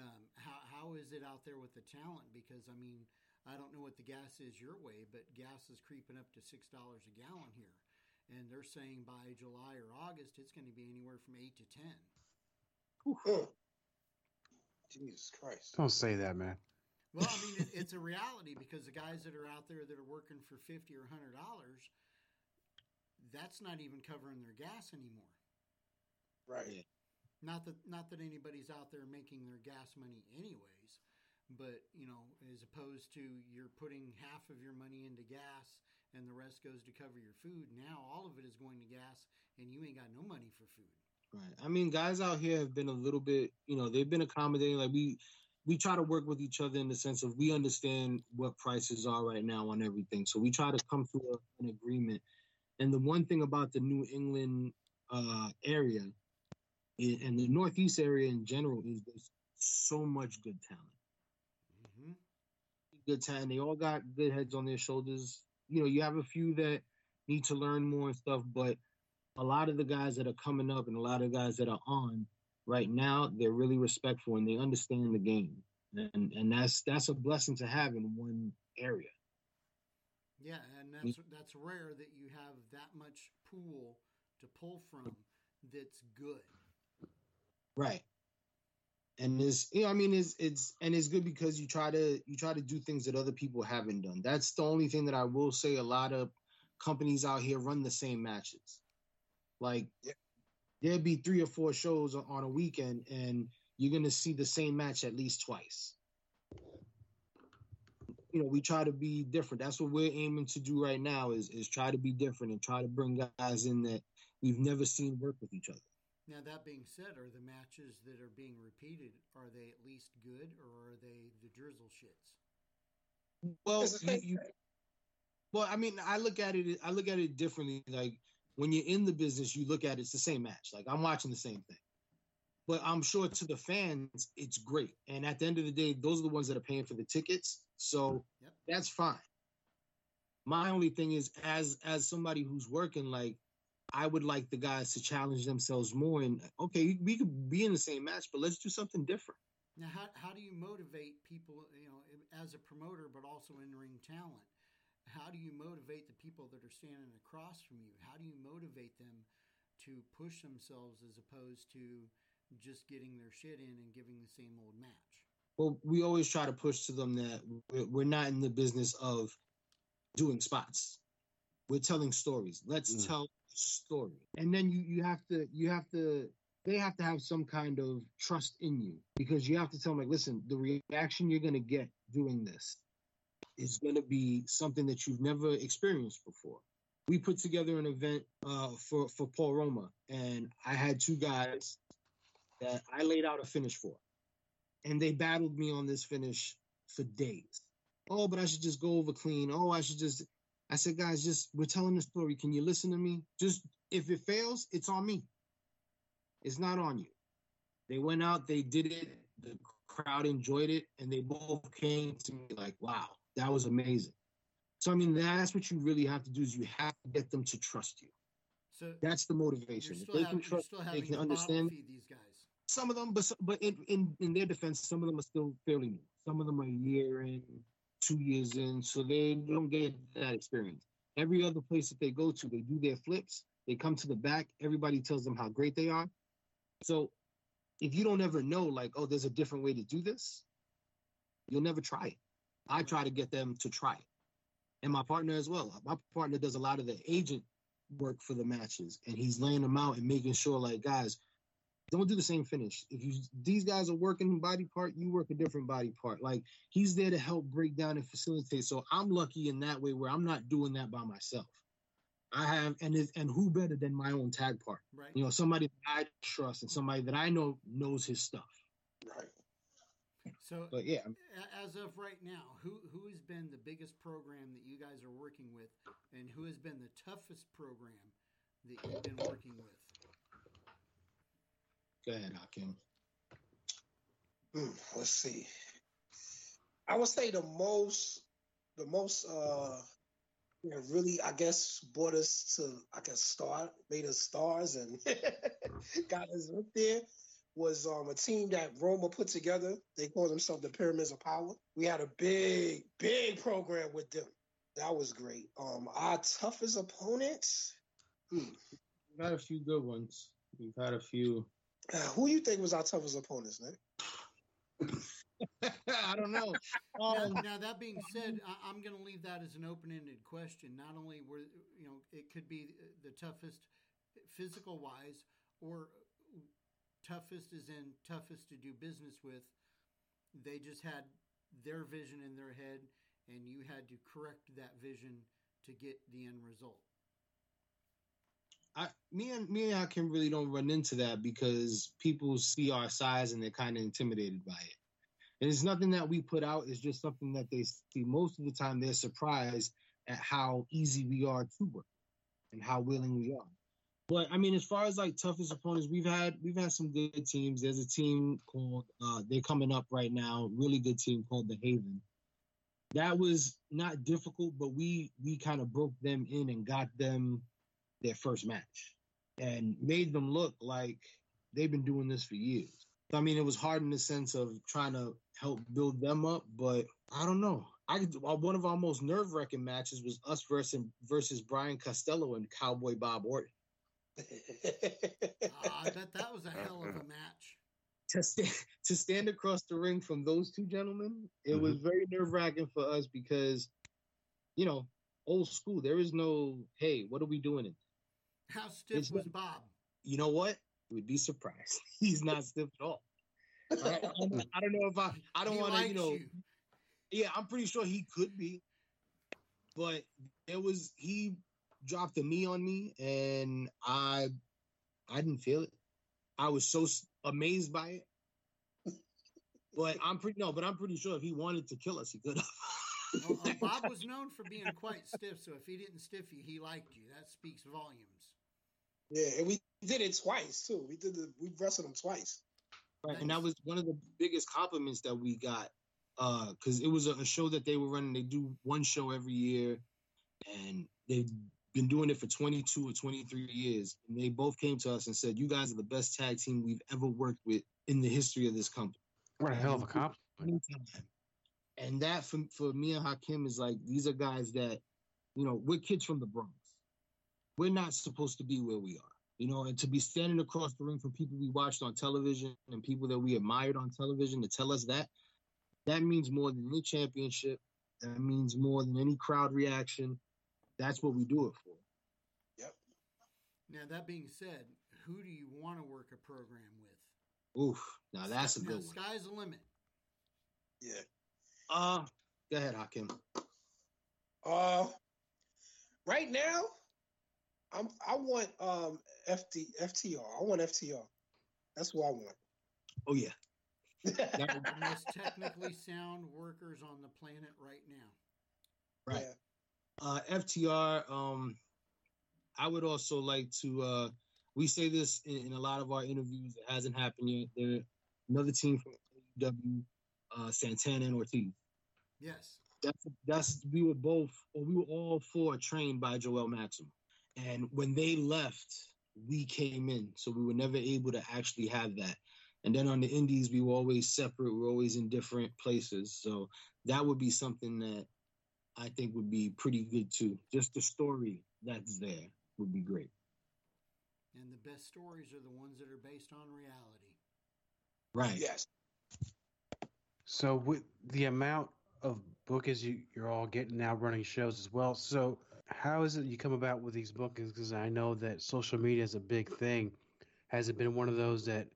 um, how, how is it out there with the talent? Because, I mean, I don't know what the gas is your way, but gas is creeping up to $6 a gallon here. And they're saying by July or August, it's going to be anywhere from 8 to 10. Mm. Jesus Christ. Don't say that, man. Well, I mean, it, it's a reality because the guys that are out there that are working for 50 or $100, that's not even covering their gas anymore. Right. Not that not that anybody's out there making their gas money anyways, but you know, as opposed to you're putting half of your money into gas and the rest goes to cover your food. Now all of it is going to gas and you ain't got no money for food. Right. I mean, guys out here have been a little bit, you know, they've been accommodating. Like we, we try to work with each other in the sense of we understand what prices are right now on everything. So we try to come to a, an agreement. And the one thing about the New England uh, area and the Northeast area in general is there's so much good talent. Mm-hmm. Good talent. They all got good heads on their shoulders. You know, you have a few that need to learn more and stuff, but a lot of the guys that are coming up and a lot of guys that are on right now, they're really respectful and they understand the game. And and that's that's a blessing to have in one area. Yeah, and that's that's rare that you have that much pool to pull from that's good. Right. And it's you know, I mean it's it's and it's good because you try to you try to do things that other people haven't done. That's the only thing that I will say a lot of companies out here run the same matches. Like yeah. there'd be three or four shows on a weekend and you're gonna see the same match at least twice. You know, we try to be different. That's what we're aiming to do right now is is try to be different and try to bring guys in that we've never seen work with each other. Now that being said, are the matches that are being repeated are they at least good or are they the drizzle shits? Well, you, you, well, I mean, I look at it. I look at it differently. Like when you're in the business, you look at it, it's the same match. Like I'm watching the same thing, but I'm sure to the fans, it's great. And at the end of the day, those are the ones that are paying for the tickets, so yep. that's fine. My only thing is, as as somebody who's working, like I would like the guys to challenge themselves more. And okay, we could be in the same match, but let's do something different. Now, how, how do you motivate people, you know, as a promoter, but also in ring talent? How do you motivate the people that are standing across from you? How do you motivate them to push themselves as opposed to just getting their shit in and giving the same old match? Well, we always try to push to them that we're not in the business of doing spots. We're telling stories. Let's mm. tell story. And then you you have to you have to they have to have some kind of trust in you because you have to tell them like listen the reaction you're going to get doing this is going to be something that you've never experienced before we put together an event uh, for for paul roma and i had two guys that i laid out a finish for and they battled me on this finish for days oh but i should just go over clean oh i should just I said, guys, just we're telling the story. Can you listen to me? Just if it fails, it's on me. It's not on you. They went out, they did it, the crowd enjoyed it, and they both came to me like, wow, that was amazing. So I mean, that's what you really have to do is you have to get them to trust you. So that's the motivation. If they can trust, they can understand. These guys. Some of them, but but in, in in their defense, some of them are still fairly new. Some of them are a year in, two years in, so they don't get that experience. Every other place that they go to, they do their flips, they come to the back, everybody tells them how great they are. So if you don't ever know, like, oh, there's a different way to do this, you'll never try it. I try to get them to try it. And my partner as well. My partner does a lot of the agent work for the matches and he's laying them out and making sure, like, guys, don't do the same finish. If you these guys are working body part, you work a different body part. Like he's there to help break down and facilitate. So I'm lucky in that way where I'm not doing that by myself. I have and it, and who better than my own tag part? Right. You know, somebody that I trust and somebody that I know knows his stuff. Right. So, but yeah, as of right now, who who has been the biggest program that you guys are working with, and who has been the toughest program that you've been working with? Go ahead, Hakim. Hmm, let's see. I would say the most, the most, uh, you know, really, I guess, brought us to, I guess, star, made us stars and got us up there was um, a team that Roma put together. They called themselves the Pyramids of Power. We had a big, big program with them. That was great. Um, our toughest opponents. Hmm. We've had a few good ones. We've had a few who do you think was our toughest opponents, Nick? I don't know. Um, now, now, that being said, I, am going to leave that as an open-ended question. Not only were you know it could be the toughest physical wise, or toughest is in toughest to do business with. They just had their vision in their head, and you had to correct that vision to get the end result. I, me and me and Hakim really don't run into that because people see our size and they're kind of intimidated by it. And it's nothing that we put out, it's just something that they see. Most of the time, they're surprised at how easy we are to work and how willing we are. But I mean, as far as like toughest opponents, we've had we've had some good teams. There's a team called uh, they're coming up right now, really good team called the Haven. That was not difficult, but we we kind of broke them in and got them their first match and made them look like they've been doing this for years. I mean, it was hard in the sense of trying to help build them up, but I don't know. I uh, one of our most nerve wracking matches was us versus versus Brian Costello and Cowboy Bob Orton. I bet that was a hell of a match. To stand to stand across the ring from those two gentlemen, it mm-hmm. was very nerve wracking for us because, you know, old school. There is no, hey, what are we doing? How stiff it's was Bob? You know what? You would be surprised. He's not stiff at all. I, I, don't know if I. I don't want to. You know. You. Yeah, I'm pretty sure he could be, but it was he dropped a knee on me, and I, I didn't feel it. I was so amazed by it. But I'm pretty no, but I'm pretty sure if he wanted to kill us, he could have. well, uh, Bob was known for being quite stiff, so if he didn't stiff you, he liked you. That speaks volumes. Yeah, and we did it twice too. We did the we wrestled him twice. Right, nice. and that was one of the biggest compliments that we got because uh, it was a, a, show that they were running. They do one show every year, and they've been doing it for 22 or 23 years. And they both came to us and said, "You guys are the best tag team we've ever worked with in the history of this company." What a hell of a compliment! And that for for me and Hakim is like these are guys that, you know, we're kids from the Bronx. We're not supposed to be where we are you know, and to be standing across the ring from people we watched on television and people that we admired on television to tell us that, that means more than any championship. That means more than any crowd reaction. That's what we do it for. Yep. Now that being said, who do you want to work a program with? Oof. Now that's a good now, one. Sky's the limit. Yeah. Uh go ahead, Hakim. Uh right now, I'm I want um FD FTR. I want FTR. That's what I want. Oh yeah. the most technically sound workers on the planet right now. Right. Yeah. Uh, FTR. Um, I would also like to. Uh, we say this in, in, a lot of our interviews. It hasn't happened yet. They're another team from AEW, uh, Santana and Ortiz. Yes. That's that's we were both, or we were all four trained by Joel Maximo. And when they left, we came in. So we were never able to actually have that. And then on the indies, we were always separate. We are always in different places. So that would be something that I think would be pretty good too. Just the story that's there would be great. And the best stories are the ones that are based on reality. Right. Yes. So with the amount of bookings you, you're all getting now running shows as well. So how is it you come about with these bookings? Because I know that social media is a big thing. Has it been one of those that,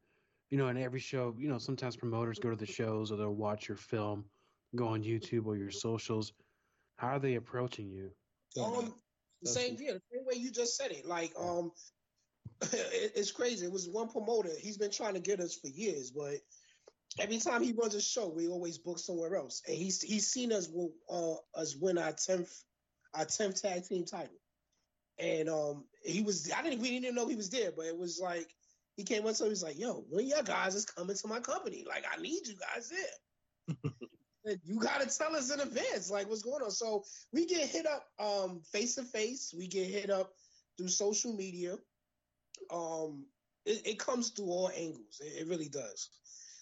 you know, in every show, you know, sometimes promoters go to the shows or they'll watch your film, go on YouTube or your socials. How are they approaching you? Um, the same, yeah, the same way you just said it. Like, um, it, it's crazy. It was one promoter. He's been trying to get us for years, but every time he runs a show, we always book somewhere else. And he's he's seen us uh, us win our tenth our 10th tag team title. And um, he was, I didn't, we didn't even know he was there, but it was like, he came up to me, he was like, yo, when your guys is coming to my company, like, I need you guys there. you got to tell us in advance, like, what's going on. So we get hit up um, face to face, we get hit up through social media. Um, it, it comes through all angles. It, it, really does.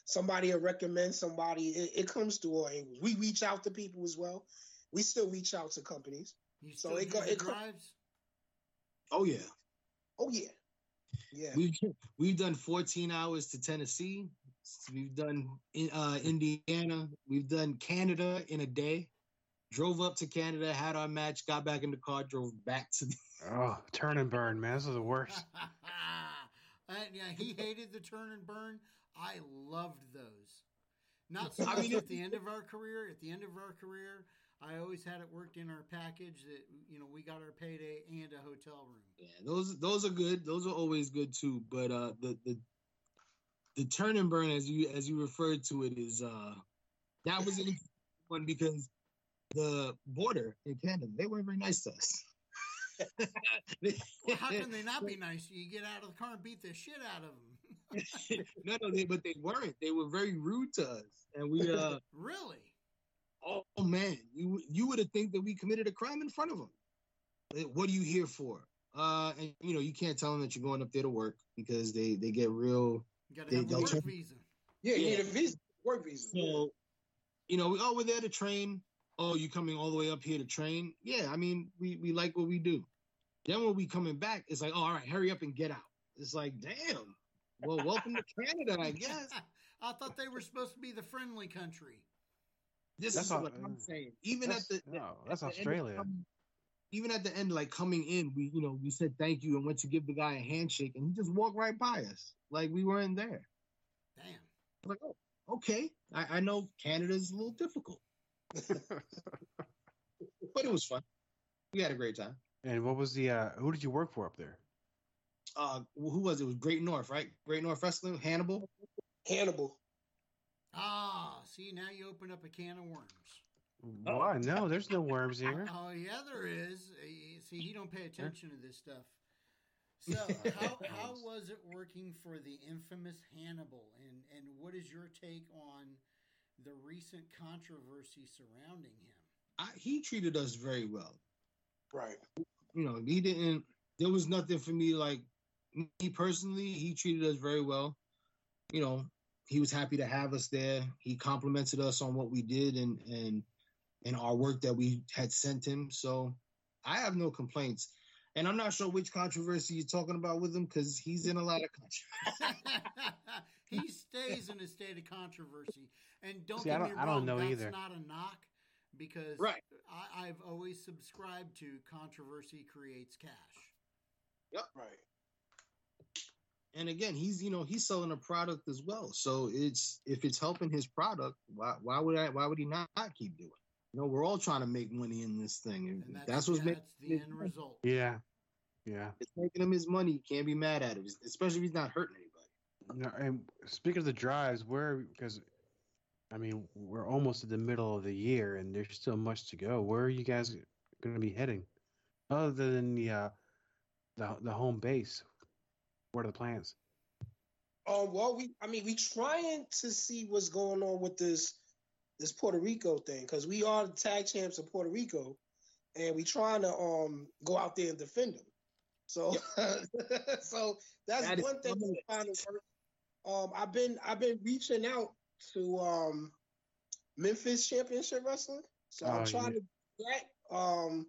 Somebody will recommend somebody. It, it comes through all angles. We reach out to people as well. We still reach out to companies. You so it, go, it drives. Oh yeah. Oh yeah. Yeah. We've we've done 14 hours to Tennessee. We've done uh, Indiana. We've done Canada in a day. Drove up to Canada, had our match, got back in the car, drove back to. The- oh, turn and burn, man! This is the worst. uh, yeah, he hated the turn and burn. I loved those. Not so I mean, at the end of our career. At the end of our career, I always had it worked in our package that you know we got our payday and a hotel room. Yeah, those those are good. Those are always good too. But uh, the the the turn and burn as you as you referred to it is uh that was an interesting one because the border in Canada, they weren't very nice to us. well, how can they not be nice? You get out of the car and beat the shit out of them. no, no, they, but they weren't. They were very rude to us, and we. uh Really? Oh man, you you would have think that we committed a crime in front of them. What are you here for? Uh, and you know you can't tell them that you're going up there to work because they they get real. You got to have a work turn, visa. Yeah, you yeah. need a visa, work visa. So, you know, we oh, we're there to train. Oh, you coming all the way up here to train? Yeah, I mean, we we like what we do. Then when we coming back, it's like, oh, all right, hurry up and get out. It's like, damn. Well, welcome to Canada, I guess. I thought they were supposed to be the friendly country. This that's is all, what I'm saying. Even at the no, that's Australia. Coming, even at the end, like coming in, we you know we said thank you and went to give the guy a handshake, and he just walked right by us like we weren't there. Damn. like, oh, okay. I, I know Canada's a little difficult, but it was fun. We had a great time. And what was the uh who did you work for up there? Uh who was it? it was Great North, right? Great North Wrestling, Hannibal. Hannibal. Ah, see now you open up a can of worms. Why? No, there's no worms here. Oh yeah, there is. See, he don't pay attention to this stuff. So how how was it working for the infamous Hannibal, and and what is your take on the recent controversy surrounding him? I, he treated us very well. Right. You know, he didn't. There was nothing for me like me personally. He treated us very well. You know, he was happy to have us there. He complimented us on what we did and and and our work that we had sent him. So I have no complaints. And I'm not sure which controversy you're talking about with him because he's in a lot of controversy. he stays in a state of controversy. And don't See, get me wrong, I don't know that's either. not a knock because right. I, I've always subscribed to controversy creates cash. Yep. Right. And again, he's you know he's selling a product as well. So it's if it's helping his product, why why would I why would he not, not keep doing? You know, we're all trying to make money in this thing, and, and that's, that's what's making the end result. Yeah, yeah, it's making him his money. You can't be mad at it, especially if he's not hurting anybody. No, and speaking of the drives, where because I mean, we're almost at the middle of the year, and there's still much to go. Where are you guys going to be heading, other than the uh, the the home base? What are the plans? Um, well, we I mean, we trying to see what's going on with this this Puerto Rico thing because we are the tag champs of Puerto Rico, and we trying to um go out there and defend them. So, so that's that one thing we're trying to work. Um, I've been I've been reaching out to um, Memphis Championship Wrestling. So I'm oh, trying yeah. to do that. Um,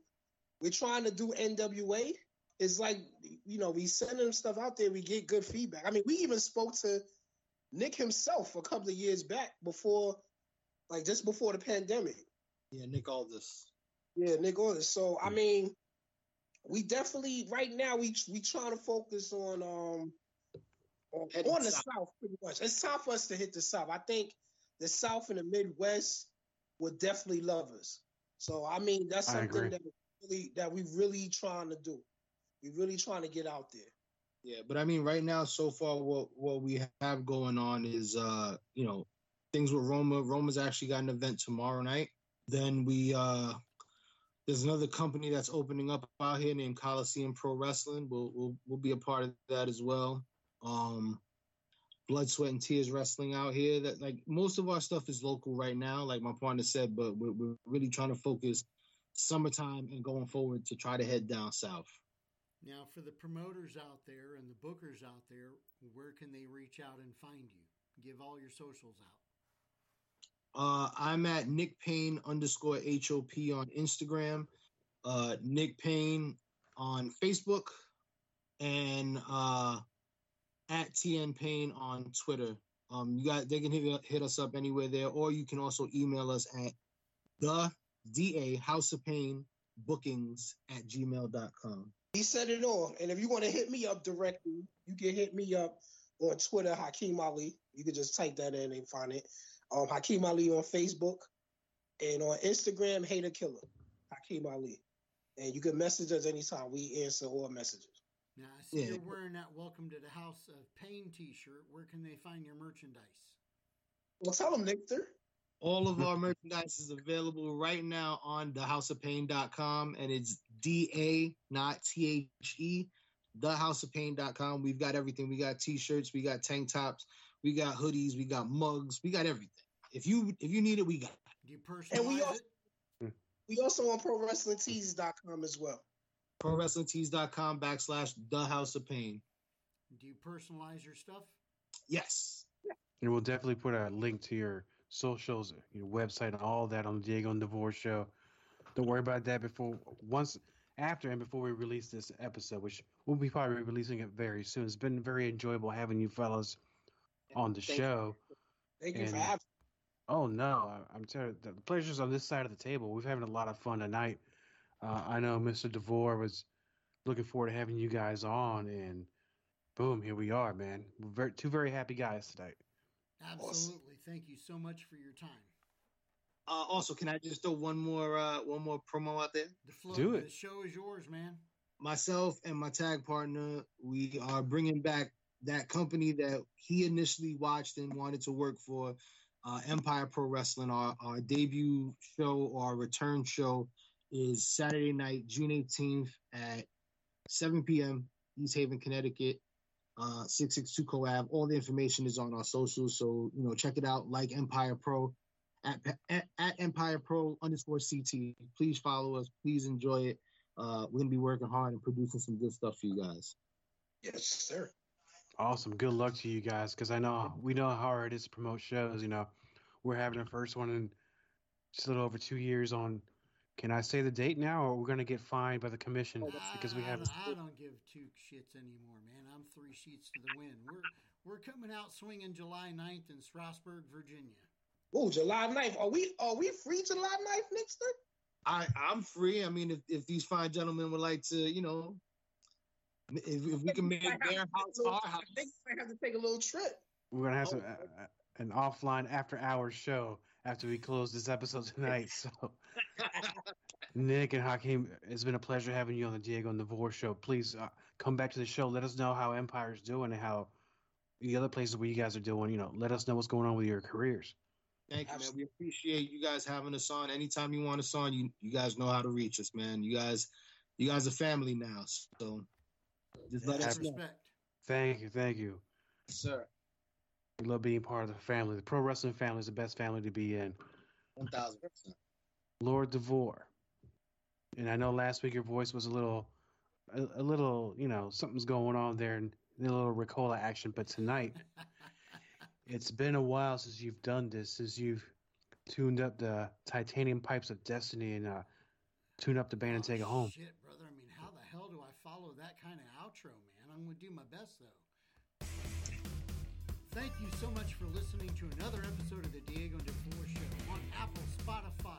we're trying to do NWA. It's like you know we send them stuff out there, we get good feedback. I mean, we even spoke to Nick himself a couple of years back before, like just before the pandemic. Yeah, Nick Aldis. Yeah, Nick Aldis. So I mean, we definitely right now we we trying to focus on um on, the south. south. pretty much. It's time for us to hit the south. I think the south and the Midwest would definitely love us. So I mean, that's something that really that we really trying to do. We really trying to get out there. Yeah, but I mean, right now, so far, what what we have going on is, uh, you know, things with Roma. Roma's actually got an event tomorrow night. Then we uh, there's another company that's opening up out here named Coliseum Pro Wrestling. We'll we'll, we'll be a part of that as well um, blood, sweat, and tears wrestling out here. That like most of our stuff is local right now, like my partner said, but we're, we're really trying to focus summertime and going forward to try to head down south. Now, for the promoters out there and the bookers out there, where can they reach out and find you? Give all your socials out. Uh, I'm at Nick Payne underscore HOP on Instagram, uh, Nick Payne on Facebook, and uh, at TN Payne on Twitter. Um, you got they can hit, hit us up anywhere there, or you can also email us at the DA House of Payne bookings at gmail.com. He said it all. And if you want to hit me up directly, you can hit me up on Twitter, Hakim Ali. You can just type that in and find it. Um, Hakim Ali on Facebook and on Instagram, Hater Killer, Hakim Ali. And you can message us anytime. We answer all messages. Now I see yeah. you're wearing that "Welcome to the House of Pain" T-shirt. Where can they find your merchandise? Well, tell them, Victor. All of our merchandise is available right now on dahouseofpayne.com and it's D A, not T H E, dahouseofpayne.com. We've got everything. We got t-shirts, we got tank tops, we got hoodies, we got mugs, we got everything. If you if you need it, we got it. Do you And we personalize also, it? we also on ProWrestlingTees.com as well. ProWrestlingTees.com backslash the house of pain. Do you personalize your stuff? Yes. And we'll definitely put a link to your socials, your website, and all that on the Diego and DeVore show. Don't worry about that before once after and before we release this episode, which we'll be probably releasing it very soon. It's been very enjoyable having you fellas on the Thank you. show. Thank you for having Oh no, I- I'm telling you, the pleasure's on this side of the table. We're having a lot of fun tonight. Uh, I know Mr. DeVore was looking forward to having you guys on, and boom, here we are, man. We're very, two very happy guys tonight. Absolutely. Thank you so much for your time. Uh, also, can I just throw one more uh, one more promo out there? The flow Do it. the show is yours, man. Myself and my tag partner, we are bringing back that company that he initially watched and wanted to work for, uh, Empire Pro Wrestling. Our, our debut show our return show is Saturday night, June 18th at 7 p.m. East Haven, Connecticut. Uh, 662 Coe Ave. All the information is on our socials, so you know check it out. Like Empire Pro, at, at, at Empire Pro underscore CT. Please follow us. Please enjoy it. Uh, we're gonna be working hard and producing some good stuff for you guys. Yes, sir. Awesome. Good luck to you guys, because I know we know how hard it is to promote shows. You know, we're having our first one in just a little over two years. On, can I say the date now, or we're gonna get fined by the commission because we haven't? I don't give two shits anymore, man. I'm three sheets to the wind. We're we're coming out swinging July 9th in Strasburg, Virginia. Oh, July 9th. Are we are we free July 9th, Nixter? I I'm free. I mean, if, if these fine gentlemen would like to, you know, if, if we can make their house our I house, think I have to take a little trip. We're gonna have some, Oh. uh, uh, an offline after hours show after we close this episode tonight. So, Nick and Hakim, it's been a pleasure having you on the Diego and DeVore show. Please uh, come back to the show. Let us know how Empire's doing and how the other places where you guys are doing. You know, let us know what's going on with your careers. Thank you, man. We appreciate you guys having us on. Anytime you want us on, you you guys know how to reach us, man. You guys, you guys are family now. So just let That's us know, respect. Thank you, thank you. sir. We love being part of the family. The pro wrestling family is the best family to be in. One thousand percent. Lord DeVore. And I know last week your voice was a little, a, a little, you know, something's going on there and a little Ricola action. But tonight, it's been a while since you've done this, since you've tuned up the titanium pipes of destiny and uh, tuned up the band and Oh, take it home. Shit, brother. I mean, how the hell do I follow that kind of outro, man? I'm going to do my best, though. Thank you so much for listening to another episode of the Diego DeVore Show on Apple, Spotify,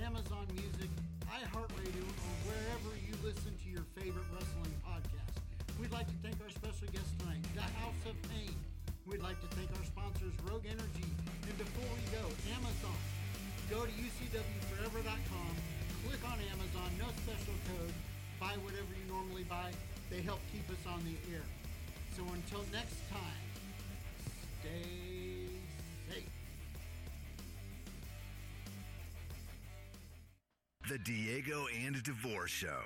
Amazon Music, iHeartRadio, or wherever you listen to your favorite wrestling podcast. We'd like to thank our special guest tonight, The House of Payne. We'd like to thank our sponsors, Rogue Energy, and before we go, Amazon. Go to ucwforever.com, click on Amazon, no special code, buy whatever you normally buy. They help keep us on the air. So until next time, stay The Diego and DeVore Show.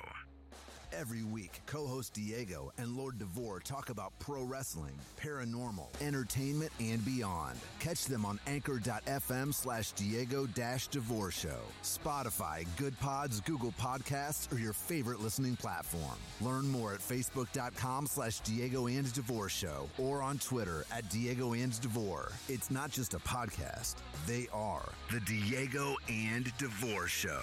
Every week, co host Diego and Lord DeVore talk about pro wrestling, paranormal, entertainment, and beyond. Catch them on anchor.fm slash Diego DeVore Show, Spotify, Good Pods, Google Podcasts, or your favorite listening platform. Learn more at facebook.com slash Diego and DeVore Show or on Twitter at Diego and DeVore. It's not just a podcast, they are the Diego and DeVore Show.